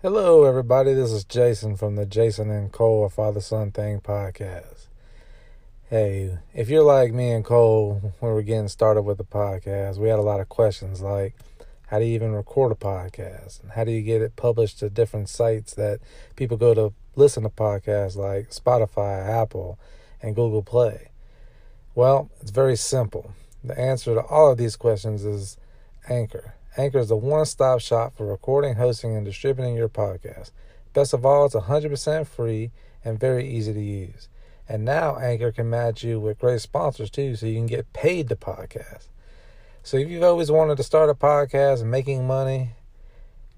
Hello, everybody. This is Jason from the Jason and Cole Father Son Thing podcast. Hey, if you're like me and Cole when we're getting started with the podcast, we had a lot of questions like how do you even record a podcast? And how do you get it published to different sites that people go to listen to podcasts like Spotify, Apple, and Google Play? Well, it's very simple. The answer to all of these questions is Anchor. Anchor is the one stop shop for recording, hosting, and distributing your podcast. Best of all, it's 100% free and very easy to use. And now Anchor can match you with great sponsors too, so you can get paid to podcast. So if you've always wanted to start a podcast and making money,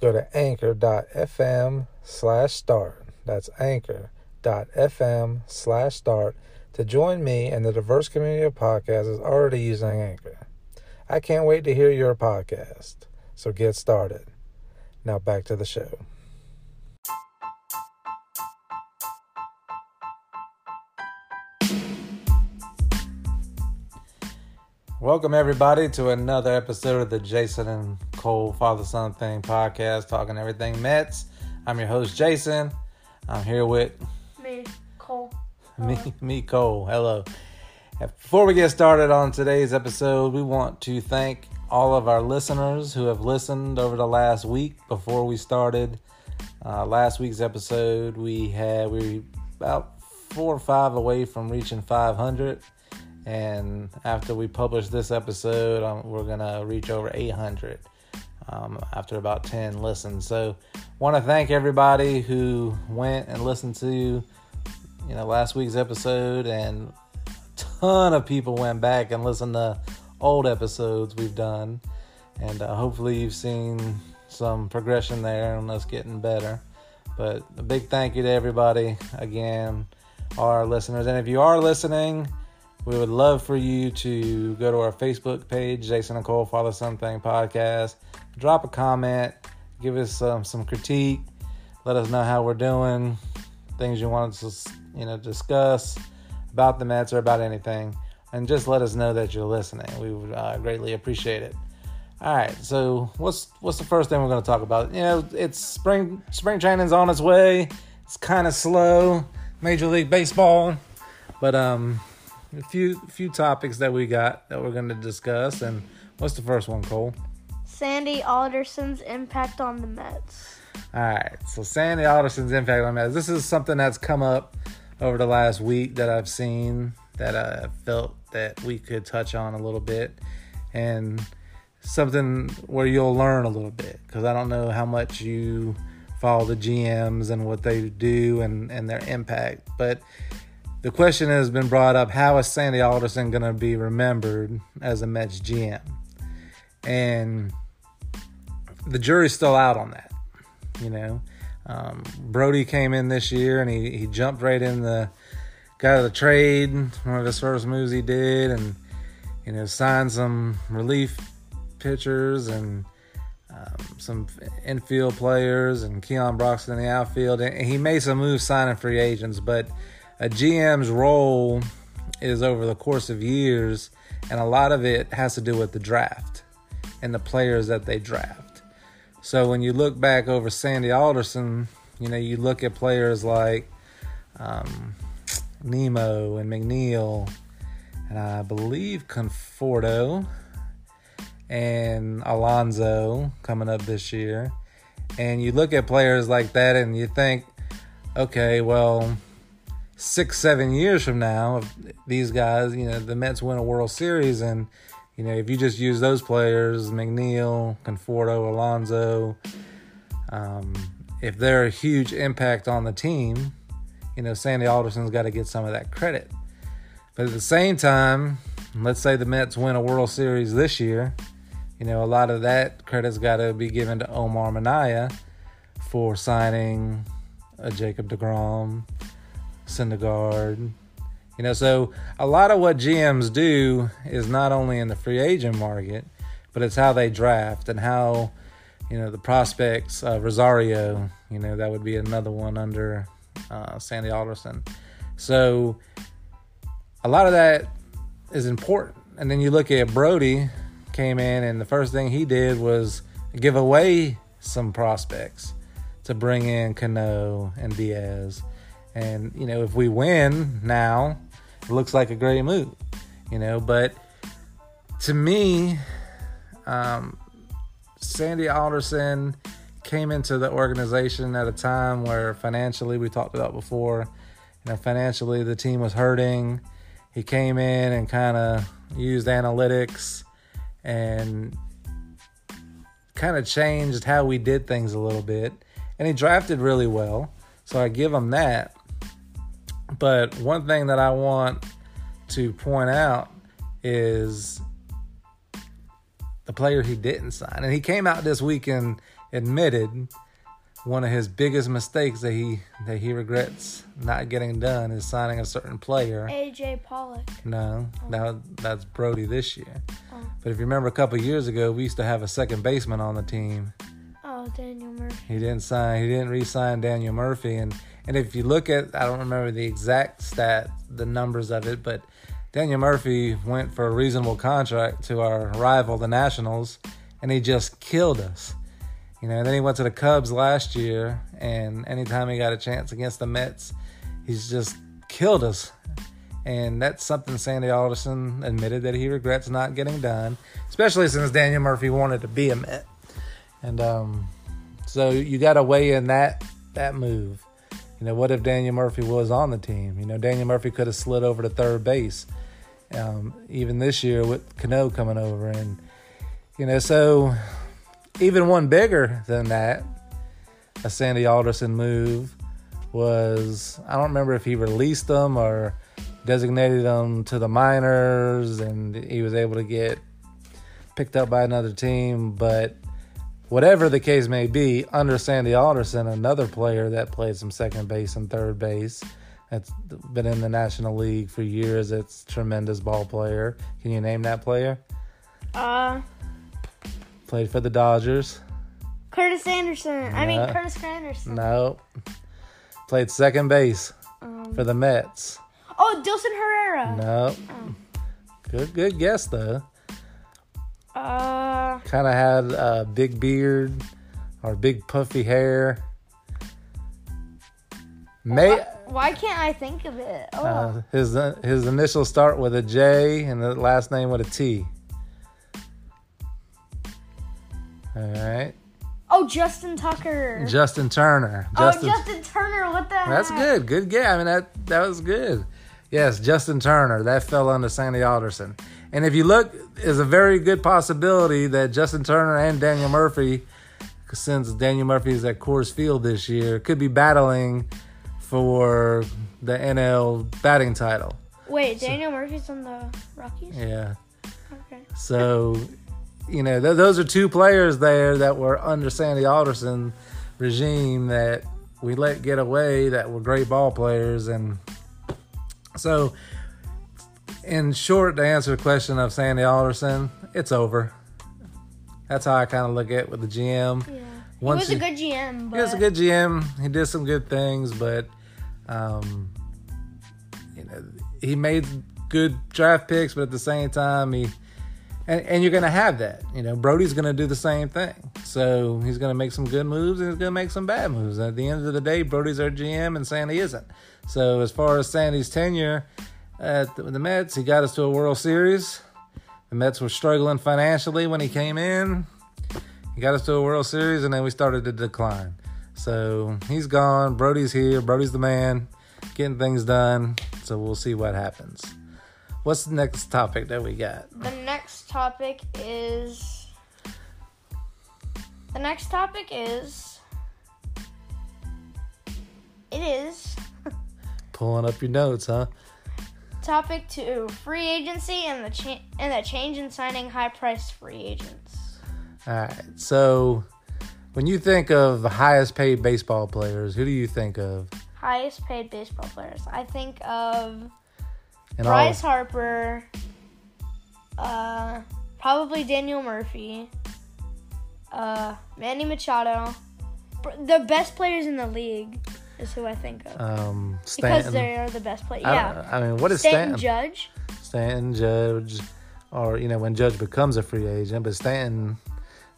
go to anchor.fm slash start. That's anchor.fm slash start to join me and the diverse community of podcasters already using Anchor. I can't wait to hear your podcast. So get started. Now back to the show. Welcome, everybody, to another episode of the Jason and Cole Father Son Thing podcast, talking everything Mets. I'm your host, Jason. I'm here with Me, Cole. me, me, Cole. Hello. Before we get started on today's episode, we want to thank all of our listeners who have listened over the last week before we started uh, last week's episode. We had we about four or five away from reaching 500, and after we publish this episode, um, we're gonna reach over 800 um, after about 10 listens. So, want to thank everybody who went and listened to you know last week's episode and a ton of people went back and listened to old episodes we've done, and uh, hopefully you've seen some progression there and us getting better. But a big thank you to everybody again, our listeners, and if you are listening, we would love for you to go to our Facebook page, Jason and Cole Father Son Thing Podcast. Drop a comment, give us um, some critique, let us know how we're doing, things you want us to you know discuss about the Mets or about anything and just let us know that you're listening. We would uh, greatly appreciate it. All right, so what's what's the first thing we're going to talk about? You know, it's spring spring training's on its way. It's kind of slow, Major League Baseball, but um, a few few topics that we got that we're going to discuss. And what's the first one, Cole? Sandy Alderson's impact on the Mets. All right, so Sandy Alderson's impact on the Mets. This is something that's come up over the last week that I've seen that I felt that we could touch on a little bit and something where you'll learn a little bit because I don't know how much you follow the GMs and what they do and, and their impact. But the question has been brought up how is Sandy Alderson going to be remembered as a Mets GM? And the jury's still out on that. You know, um, Brodie came in this year and he, he jumped right in the got the trade, one of his first moves he did, and you know signed some relief pitchers and um, some infield players and Keon Broxton in the outfield. And he made some moves signing free agents, but a GM's role is over the course of years, and a lot of it has to do with the draft and the players that they draft. So when you look back over Sandy Alderson, you know, you look at players like um, Nimmo and McNeil, and I believe Conforto and Alonso coming up this year. And you look at players like that and you think, okay, well, six, seven years from now, if these guys, you know, the Mets win a World Series, and, you know, if you just use those players, McNeil, Conforto, Alonso, um, if they're a huge impact on the team, you know, Sandy Alderson's got to get some of that credit. But at the same time, let's say the Mets win a World Series this year, you know, a lot of that credit's got to be given to Omar Minaya for signing a Jacob DeGrom, Syndergaard. You know, so a lot of what GMs do is not only in the free agent market, but it's how they draft and how, you know, the prospects, uh, Rosario, you know, that would be another one under uh, Sandy Alderson. So a lot of that is important. And then you look at Brodie came in, and the first thing he did was give away some prospects to bring in Cano and Diaz. And, you know, if we win now, it looks like a great move, you know. But to me, um, Sandy Alderson came into the organization at a time where financially, we talked about before, you know, financially the team was hurting. He came in and kind of used analytics and kind of changed how we did things a little bit. And he drafted really well. So I give him that. But one thing that I want to point out is the player he didn't sign. And he came out this week and admitted one of his biggest mistakes that he that he regrets not getting done is signing a certain player. AJ Pollock. No, oh. now that's Brodie this year. Oh. But if you remember a couple years ago, we used to have a second baseman on the team. Oh, Daniel Murphy. He didn't sign. He didn't re-sign Daniel Murphy, and and if you look at, I don't remember the exact stat, the numbers of it, but Daniel Murphy went for a reasonable contract to our rival, the Nationals, and he just killed us. You know, then he went to the Cubs last year, and anytime he got a chance against the Mets, he's just killed us. And that's something Sandy Alderson admitted that he regrets not getting done, especially since Daniel Murphy wanted to be a Met. And um, so you got to weigh in that that move. You know, what if Daniel Murphy was on the team? You know, Daniel Murphy could have slid over to third base, um, even this year with Cano coming over, and you know, so even one bigger than that, a Sandy Alderson move was I don't remember if he released them or designated them to the minors, and he was able to get picked up by another team, but whatever the case may be, under Sandy Alderson, another player that played some second base and third base, that's been in the National League for years. It's tremendous ball player. Can you name that player? Uh, Played for the Dodgers. Curtis Granderson. I mean, No. Curtis Granderson. No. Played second base Um, for the Mets. oh, Dilson Herrera. No. Good, good guess though. Uh, Kind of had a big beard or big puffy hair. May why, why can't I think of it? Oh, uh, his his initials start with a J and the last name with a T. All right, oh, Justin Tucker. Justin Turner. oh, Justin Turner. What the That's heck? good. Good yeah. I mean that that was good. Yes, Justin Turner. That fell under Sandy Alderson. And if you look, is a very good possibility that Justin Turner and Daniel Murphy, since Daniel Murphy is at Coors Field this year, could be battling for the NL batting title. Wait, Daniel Murphy's on the Rockies. Yeah. Okay. So, you know, th- those are two players there that were under Sandy Alderson regime that we let get away that were great ball players. And so, in short, to answer the question of Sandy Alderson, it's over. That's how I kind of look at it with the GM. Yeah. Once he was a good GM, but He was a good GM. He did some good things, but um, you know, he made good draft picks. But at the same time, he and, and you're going to have that. You know, Brodie's going to do the same thing. So he's going to make some good moves and he's going to make some bad moves. At the end of the day, Brodie's our GM and Sandy isn't. So as far as Sandy's tenure at the, the Mets, he got us to a World Series. The Mets were struggling financially when he came in. He got us to a World Series, and then we started to decline. So he's gone. Brodie's here. Brodie's the man, getting things done. So we'll see what happens. What's the next topic that we got? the next topic is the next topic is it is Pulling up your notes, huh? topic two free agency and the cha- and the change in signing high priced free agents. All right. So when you think of the highest paid baseball players, who do you think of? Highest paid baseball players. I think of And Bryce Harper, uh, probably Daniel Murphy, uh, Manny Machado. The best players in the league is who I think of um, because they are the best players. Yeah, don't- I mean, what is Stanton Stanton? Judge. Stanton, Judge, or you know when Judge becomes a free agent, but Stanton,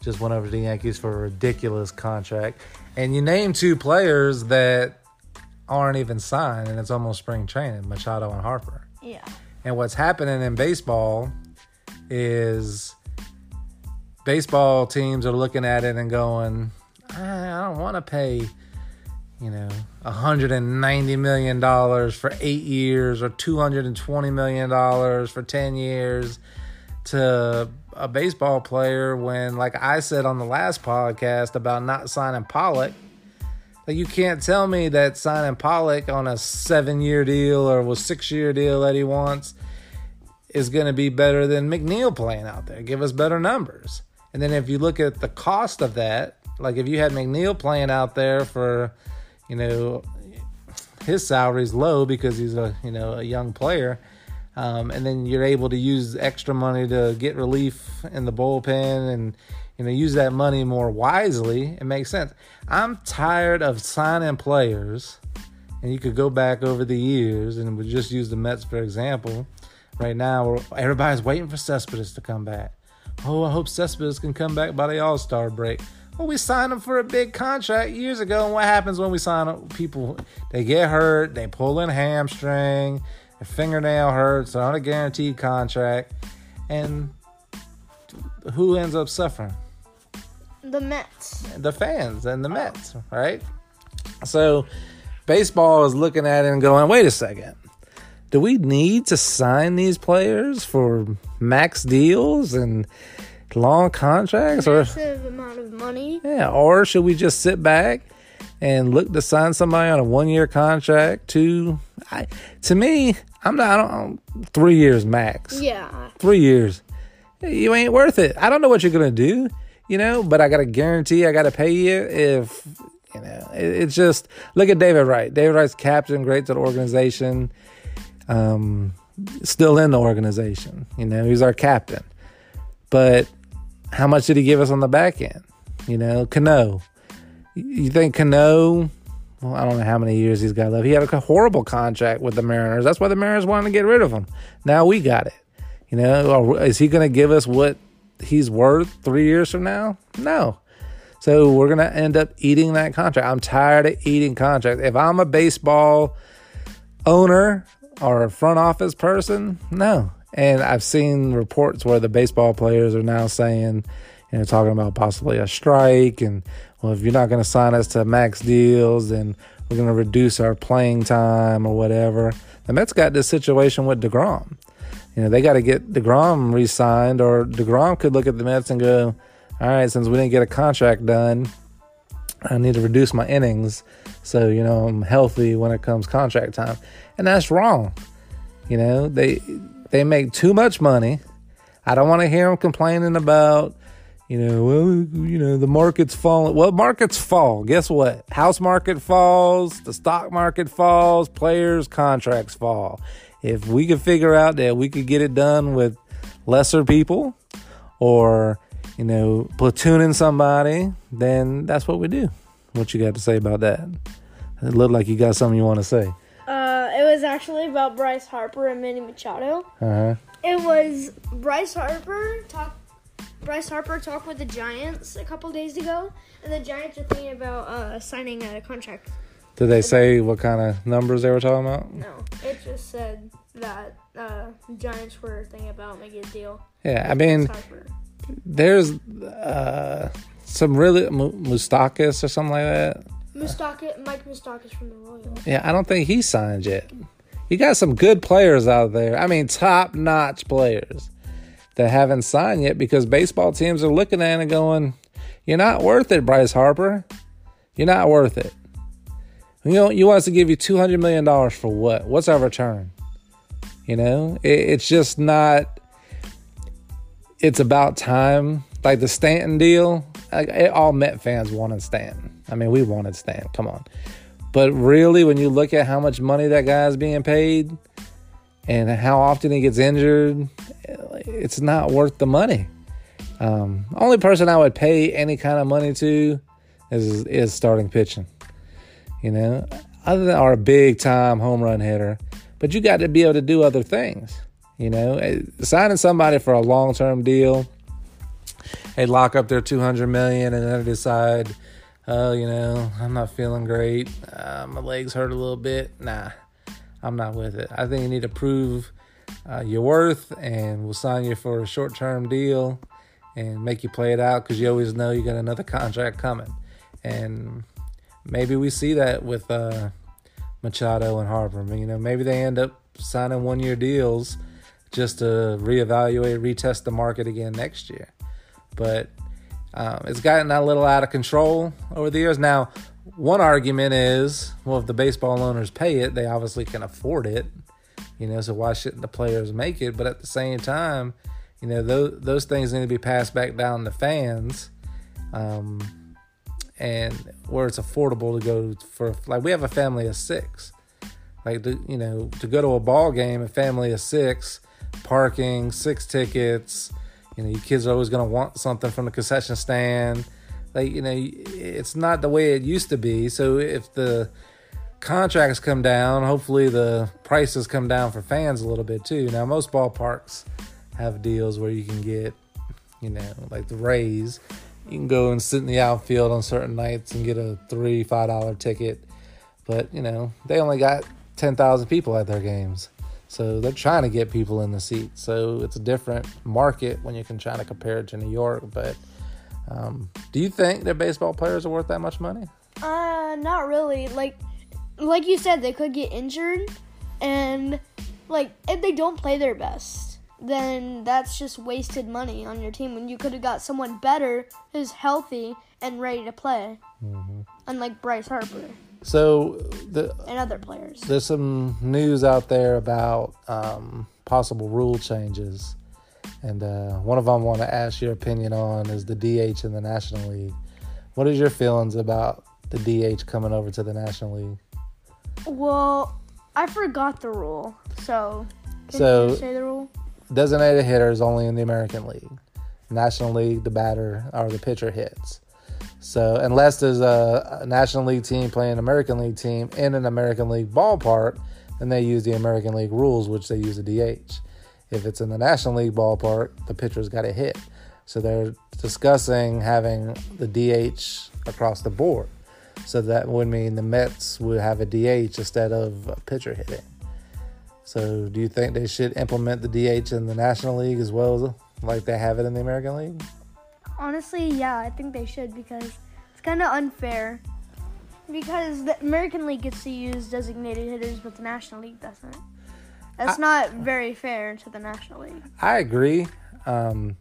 just went over to the Yankees for a ridiculous contract. And you name two players that aren't even signed, and it's almost spring training Machado and Harper. Yeah. And what's happening in baseball is baseball teams are looking at it and going, I don't want to pay, you know, $190 million for eight years or $220 million for 10 years to a baseball player when, like I said on the last podcast about not signing Pollock, like you can't tell me that signing Pollock on a seven year deal or a six year deal that he wants is going to be better than McNeil playing out there. Give us better numbers. And then if you look at the cost of that, like if you had McNeil playing out there for, you know, his salary's low because he's a you know a young player, um, and then you're able to use extra money to get relief in the bullpen and you know use that money more wisely. It makes sense. I'm tired of signing players, and you could go back over the years and we just use the Mets for example. Right now, everybody's waiting for Cespedes to come back. Oh, I hope Cespedes can come back by the All Star break. Well, we signed him for a big contract years ago, and what happens when we sign people? They get hurt, they pull in hamstring, their fingernail hurts, they're on a guaranteed contract, and who ends up suffering? The Mets. The fans and the Mets, right? So, baseball is looking at it and going, wait a second. Do we need to sign these players for max deals and long contracts or amount of money. yeah, or should we just sit back and look to sign somebody on a one year contract? Two, I, to me, I'm not. I don't, um, three years max. Yeah. Three years, you ain't worth it. I don't know what you're gonna do, you know, but I got to guarantee I got to pay you if you know. It, it's just look at David Wright. David Wright's captain, great to the organization. Um, still in the organization. You know, he's our captain. But how much did he give us on the back end? You know, Cano. You think Cano? Well, I don't know how many years he's got left. He had a horrible contract with the Mariners. That's why the Mariners wanted to get rid of him. Now we got it. You know, is he going to give us what he's worth three years from now? No. So we're going to end up eating that contract. I'm tired of eating contracts. If I'm a baseball owner or a front office person, no. And I've seen reports where the baseball players are now saying, you know, talking about possibly a strike and, well, if you're not going to sign us to max deals, then we're going to reduce our playing time or whatever. The Mets got this situation with DeGrom. You know, they got to get DeGrom re signed, or DeGrom could look at the Mets and go, all right, since we didn't get a contract done, I need to reduce my innings so, you know, I'm healthy when it comes contract time. And that's wrong. You know, they they make too much money. I don't want to hear them complaining about, you know, well, you know, the market's falling. Well, markets fall. Guess what? House market falls, the stock market falls, players' contracts fall. If we could figure out that we could get it done with lesser people or, you know, platooning somebody, then that's what we do. What you got to say about that? It looked like you got something you want to say. Uh, it was actually about Bryce Harper and Manny Machado. Uh huh. It was Bryce Harper talk. Bryce Harper talked with the Giants a couple days ago, and the Giants are thinking about uh, signing a contract. Did they say what kind of numbers they were talking about? No, it just said that uh, the Giants were thinking about making a deal. Yeah, I mean, there's uh, some really Mu- Moustakas or something like that. Moustakas, Mike Moustakas from the Royals. Yeah, I don't think he signed yet. You got some good players out there. I mean, top notch players that haven't signed yet because baseball teams are looking at it and going, "You're not worth it, Bryce Harper. You're not worth it." You know, you want us to give you two hundred million dollars for what? What's our return? You know, it, it's just not. It's about time. Like the Stanton deal, like, it- all Met fans wanted Stanton. I mean, we wanted Stanton. Come on. But really, when you look at how much money that guy's being paid and how often he gets injured, it's not worth the money. Um, only person I would pay any kind of money to is is starting pitching. You know, other than our big time home run hitter, but you got to be able to do other things. You know, Eh, signing somebody for a long term deal they lock up their 200 million and then they decide, oh, you know, I'm not feeling great. Uh, my legs hurt a little bit. Nah, I'm not with it. I think you need to prove uh, your worth, and we'll sign you for a short term deal and make you play it out because you always know you got another contract coming. And maybe we see that with uh, Machado and Harper. You know, maybe they end up signing one year deals just to reevaluate, retest the market again next year. But um, it's gotten a little out of control over the years. Now, one argument is, well, if the baseball owners pay it, they obviously can afford it. You know, so why shouldn't the players make it? But at the same time, you know, those those things need to be passed back down to fans, um, and where it's affordable to go for. Like we have a family of six. Like you know, to go to a ball game, a family of six, parking, six tickets. You know, your kids are always going to want something from the concession stand. Like you know, it's not the way it used to be. So if the contracts come down, hopefully the prices come down for fans a little bit too. Now, most ballparks have deals where you can get, you know, like the Rays, you can go and sit in the outfield on certain nights and get a three, five dollar ticket. But, you know, they only got 10,000 people at their games. So they're trying to get people in the seats. So it's a different market when you can try to compare it to New York. But um, do you think that baseball players are worth that much money? Uh, not really. Like, like you said, they could get injured, and like if they don't play their best, then that's just wasted money on your team when you could have got someone better who's healthy and ready to play, mm-hmm. unlike Bryce Harper. So the and other players. There's some news out there about um, possible rule changes, and uh, one of them I want to ask your opinion on is the DH in the National League. What is your feelings about the DH coming over to the National League? Well, I forgot the rule. So, can so you say the rule? Designated hitters only in the American League. National League, the batter or the pitcher hits. So, unless there's a, a National League team playing an American League team in an American League ballpark, then they use the American League rules, which they use a DH. If it's in the National League ballpark, the pitcher's got to hit. So they're discussing having the DH across the board. So that would mean the Mets would have a DH instead of a pitcher hitting. So do you think they should implement the DH in the National League as well as like they have it in the American League? Honestly, yeah, I think they should because it's kind of unfair. Because the American League gets to use designated hitters, but the National League doesn't. That's I, not very fair to the National League. I agree. Um,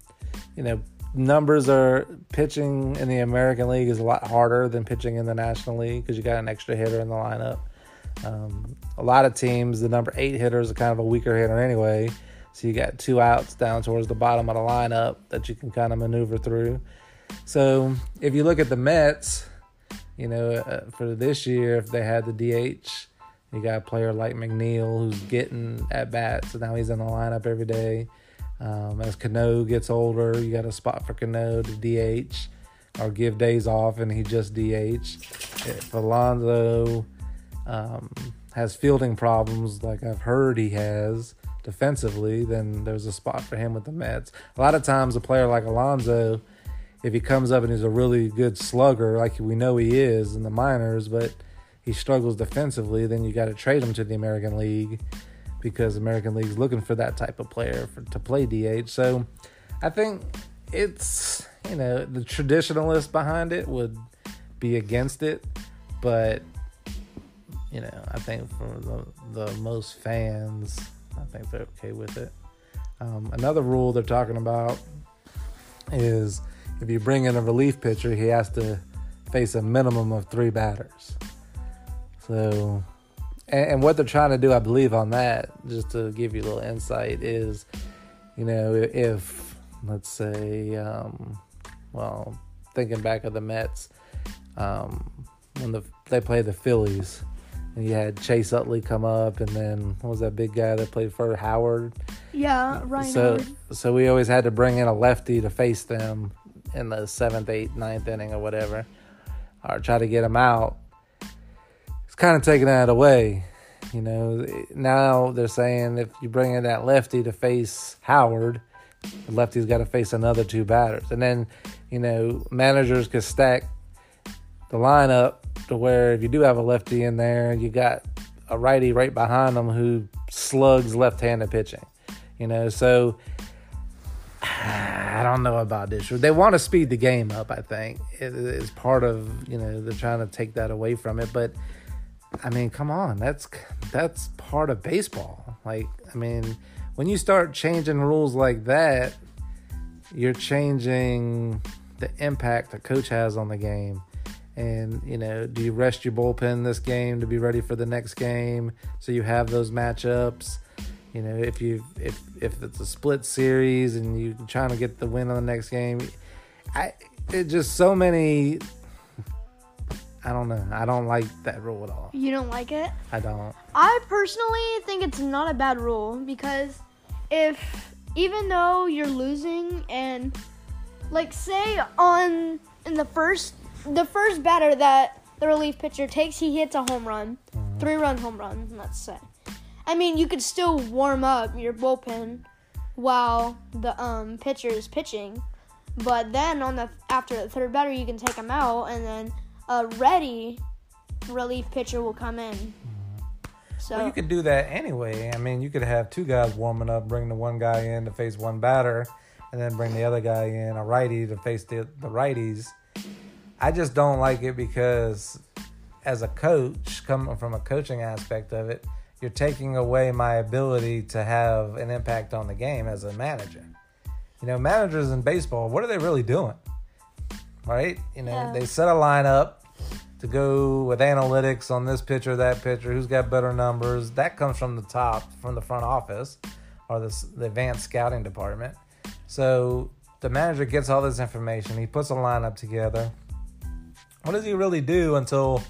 you know, numbers are pitching in the American League is a lot harder than pitching in the National League because you got an extra hitter in the lineup. Um, a lot of teams, the number eight hitter is kind of a weaker hitter anyway. So you got two outs down towards the bottom of the lineup that you can kind of maneuver through. So if you look at the Mets, you know, uh, for this year, if they had the DH, you got a player like McNeil who's getting at bats. So now he's in the lineup every day. Um, as Cano gets older, you got a spot for Cano to DH or give days off, and he just DH. If Alonso um, has fielding problems, like I've heard he has defensively, then there's a spot for him with the Mets. A lot of times, a player like Alonso, if he comes up and he's a really good slugger, like we know he is in the minors, but he struggles defensively, then you got to trade him to the American League because American League's looking for that type of player for, to play DH. So I think it's you know the traditionalist behind it would be against it, but you know I think for the the most fans, I think they're okay with it. Um, another rule they're talking about is if you bring in a relief pitcher, he has to face a minimum of three batters. So and, and, what they're trying to do, I believe, on that, just to give you a little insight, is you know if let's say, um, well, thinking back of the Mets um, when the they played the Phillies, and you had Chase Utley come up, and then what was that big guy that played for Howard? Yeah, Ryan. So Howard. so we always had to bring in a lefty to face them in the seventh, eighth, ninth inning or whatever, or try to get them out kind of taking that away. You know, now they're saying if you bring in that lefty to face Howard, The lefty's got to face another two batters, and then you know managers could stack the lineup to where if you do have a lefty in there, you got a righty right behind them who slugs left-handed pitching. You know, so I don't know about this. They want to speed the game up. I think it is part of you know they're trying to take that away from it. But I mean, come on, that's that's part of baseball. Like, I mean, when you start changing rules like that, you're changing the impact a coach has on the game. And you know, do you rest your bullpen this game to be ready for the next game so you have those matchups? You know, if you if if it's a split series and you're trying to get the win on the next game, I it just so many. I don't know. I don't like that rule at all. You don't like it? I don't. I personally think it's not a bad rule because if even though you're losing and like say on in the first the first batter that the relief pitcher takes, he hits a home run, Mm-hmm. three run home run, let's say. I mean, you could still warm up your bullpen while the um, pitcher is pitching, but then on the after the third batter, you can take him out, and then a ready relief pitcher will come in. So Well, you could do that anyway. I mean, you could have two guys warming up, bring the one guy in to face one batter, and then bring the other guy in, a righty, to face the, the righties. I just don't like it because, as a coach, coming from a coaching aspect of it, you're taking away my ability to have an impact on the game as a manager. You know, managers in baseball, what are they really doing? Right? You know, Yeah. they set a lineup to go with analytics on this pitcher, that pitcher, who's got better numbers. That comes from the top, from the front office or the, the advanced scouting department. So the manager gets all this information. He puts a lineup together. What does he really do until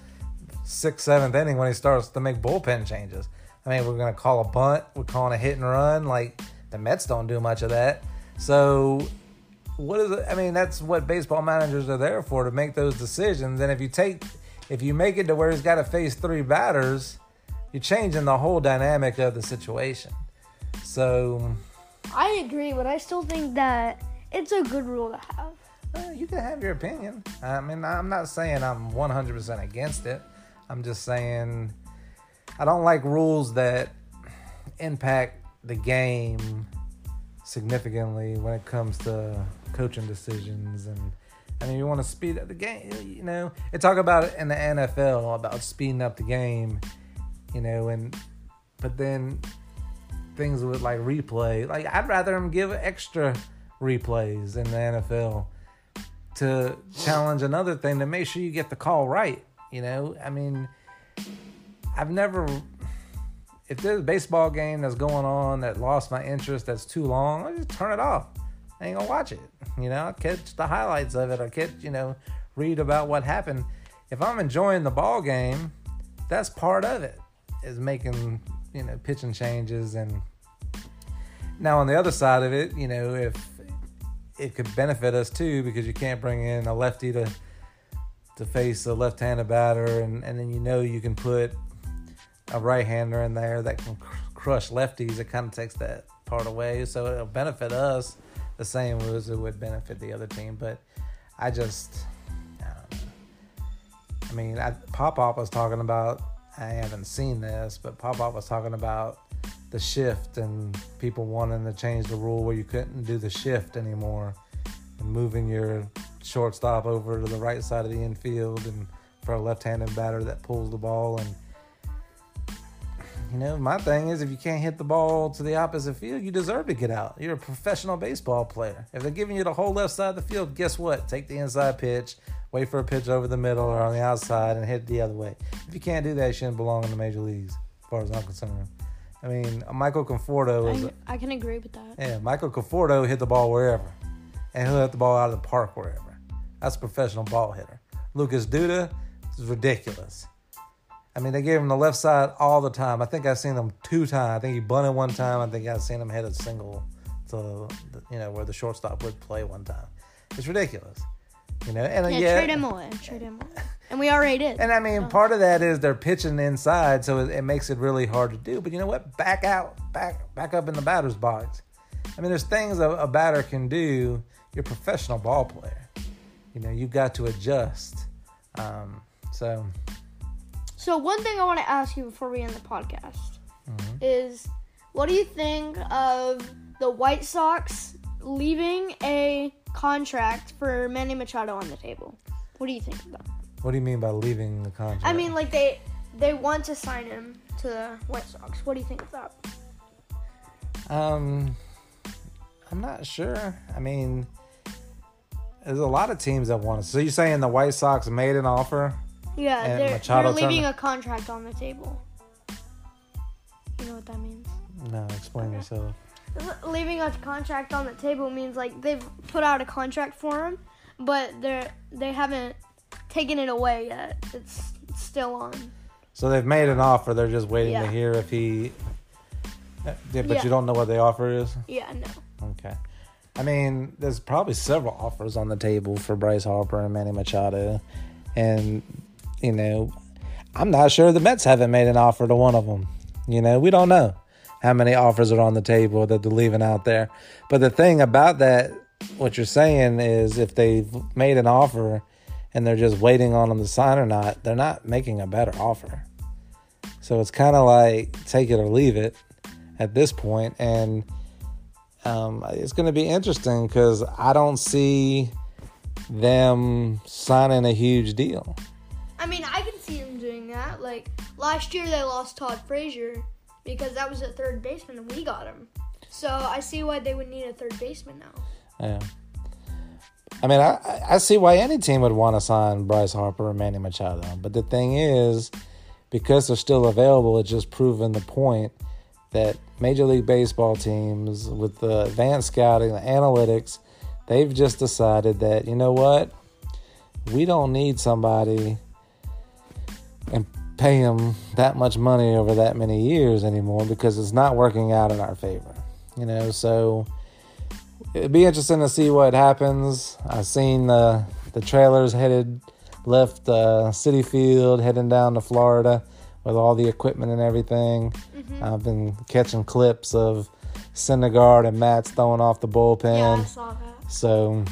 sixth, seventh inning when he starts to make bullpen changes? I mean, we're going to call a bunt. We're calling a hit and run. Like the Mets don't do much of that. So what is it? I mean, that's what baseball managers are there for to make those decisions. And if you take, if you make it to where he's got to face three batters, you're changing the whole dynamic of the situation. So I agree, but I still think that it's a good rule to have. uh, you can have your opinion. I mean, I'm not saying I'm 100% against it. I'm just saying I don't like rules that impact the game significantly when it comes to coaching decisions and I mean you want to speed up the game you know they talk about it in the NFL about speeding up the game you know and but then things with like replay like I'd rather them give extra replays in the NFL to challenge another thing to make sure you get the call right you know I mean I've never if there's a baseball game that's going on that lost my interest that's too long, I just turn it off. I ain't gonna watch it. You know, I'll catch the highlights of it or catch, you know, read about what happened. If I'm enjoying the ball game, that's part of it. Is making, you know, pitching changes and now on the other side of it, you know, if it could benefit us too because you can't bring in a lefty to to face a left-handed batter and, and then you know you can put a right-hander in there that can cr- crush lefties. It kind of takes that part away, so it'll benefit us the same rules it would benefit the other team. But I just, I. I mean, I, Pop Pop was talking about. I haven't seen this, but Pop Pop was talking about the shift and people wanting to change the rule where you couldn't do the shift anymore and moving your shortstop over to the right side of the infield and for a left-handed batter that pulls the ball and you know, my thing is if you can't hit the ball to the opposite field, you deserve to get out. You're a professional baseball player. If they're giving you the whole left side of the field, guess what? Take the inside pitch, wait for a pitch over the middle or on the outside, and hit it the other way. If you can't do that, you shouldn't belong in the major leagues, as far as I'm concerned. I mean, Michael Conforto is, I, I can agree with that. yeah, Michael Conforto hit the ball wherever, and he'll hit the ball out of the park wherever. That's a professional ball hitter. Lucas Duda is ridiculous. I mean, they gave him the left side all the time. I think I've seen him two times. I think he bunted one time. I think I've seen him hit a single to, you know, where the shortstop would play one time. It's ridiculous, you know. And uh, Yeah, yeah, trade him away. Trade him away. And we already did. and I mean, part of that is they're pitching inside, so it, it makes it really hard to do. But you know what? Back out, back back up in the batter's box. I mean, there's things a, a batter can do. You're a professional ball player. You know, you've got to adjust. Um, so, So one thing I want to ask you before we end the podcast mhm. is, what do you think of the White Sox leaving a contract for Manny Machado on the table? What do you think of that? what do you mean by leaving the contract? I mean, like they they want to sign him to the White Sox. What do you think of that? Um, I'm not sure. I mean, there's a lot of teams that want to. So you're saying the White Sox made an offer? Yeah, they're, they're leaving a contract on the table. You know what that means? No, explain yourself. Le- Leaving a contract on the table means like they've put out a contract for him, but they're they haven't taken it away yet. It's still on. So they've made an offer. They're just waiting to hear if he. Yeah, but Yeah. you don't know what the offer is. Yeah, no. Okay. I mean, there's probably several offers on the table for Bryce Harper and Manny Machado, and you know, I'm not sure the Mets haven't made an offer to one of them. You know, we don't know how many offers are on the table that they're leaving out there. But the thing about that, what you're saying is, if they've made an offer and they're just waiting on them to sign or not, they're not making a better offer. So it's kind of like take it or leave it at this point, and um, it's going to be interesting because I don't see them signing a huge deal. I mean, I can see them doing that. Like last year, they lost Todd Frazier because that was a third baseman, and we got him. So I see why they would need a third baseman now. Yeah. I mean, I, I- see why any team would want to sign Bryce Harper or Manny Machado. But the thing is, because they're still available, it's just proven the point that Major League Baseball teams, with the advanced scouting, the analytics, they've just decided that, you know what? We don't need somebody and pay him that much money over that many years anymore because it's not working out in our favor. You know, so it'd be interesting to see what happens. I've seen the the trailers headed left uh, Citi Field, heading down to Florida with all the equipment and everything. I've been catching clips of Syndergaard and Matz throwing off the bullpen. yeah, I saw that. So,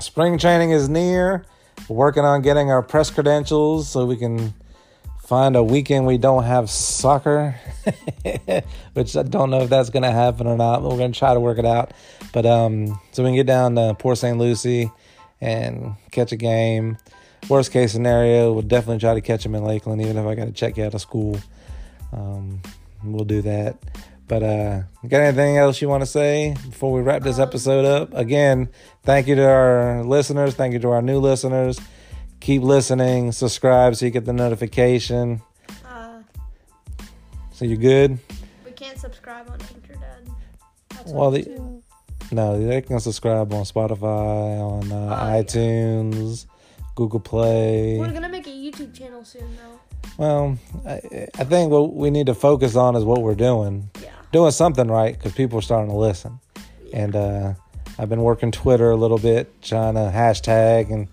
spring training is near. We're working on getting our press credentials so we can find a weekend we don't have soccer, which I don't know if that's going to happen or not, but we're going to try to work it out. But um, so we can get down to Port St. Lucie and catch a game. Worst case scenario, we'll definitely try to catch them in Lakeland, even if I got to check you out of school. Um, we'll do that. But uh, got anything else you want to say before we wrap this episode up? Again, thank you to our listeners. Thank you to our new listeners. Keep listening. Subscribe so you get the notification. Uh, So you're good. we can't subscribe on Anchor, Dad. That's Well, the-. No, they can subscribe on Spotify, on uh, Oh, yeah. iTunes, Google Play. We're gonna make a YouTube channel soon, though. Well, I, I think what we need to focus on is what we're doing. Yeah. doing something right because people are starting to listen. And uh, I've been working Twitter a little bit, trying to hashtag and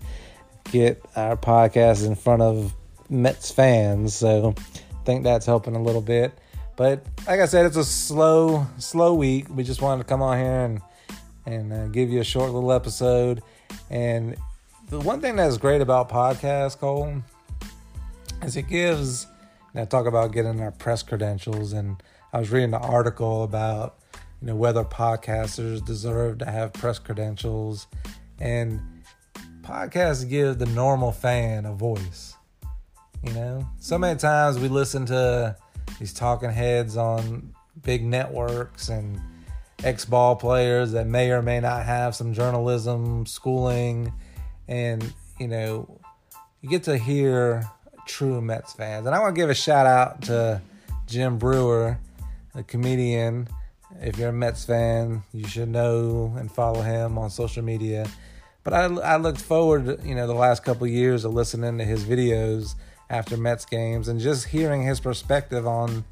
get our podcast in front of Mets fans. So I think that's helping a little bit. But like I said, it's a slow, slow week. We just wanted to come on here and and uh, give you a short little episode. And the one thing that's great about podcasts, Cole, is it gives. Now talk about getting our press credentials, and I was reading an article about you know whether podcasters deserve to have press credentials, and podcasts give the normal fan a voice. You know, so many times we listen to these talking heads on big networks and ex ball players that may or may not have some journalism schooling, and you know, you get to hear true Mets fans. And I want to give a shout out to Jim Breuer, a comedian. If you're a Mets fan, you should know and follow him on social media. But I, I looked forward, you know, the last couple years of listening to his videos after Mets games and just hearing his perspective on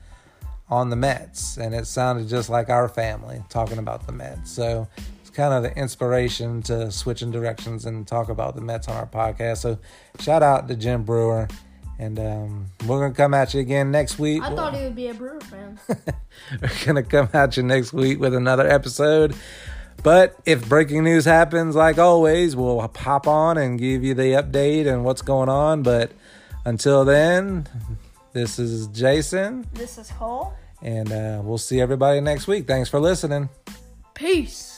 on the Mets, and it sounded just like our family talking about the Mets. So it's kind of the inspiration to switching directions and talk about the Mets on our podcast. So shout out to Jim Breuer, And um, we're gonna come at you again next week. I thought he would be a Brewer fan. we're gonna come at you next week with another episode. But if breaking news happens, like always, we'll pop on and give you the update and what's going on. But until then, this is Jason, this is Cole. and uh, we'll see everybody next week. Thanks for listening. Peace.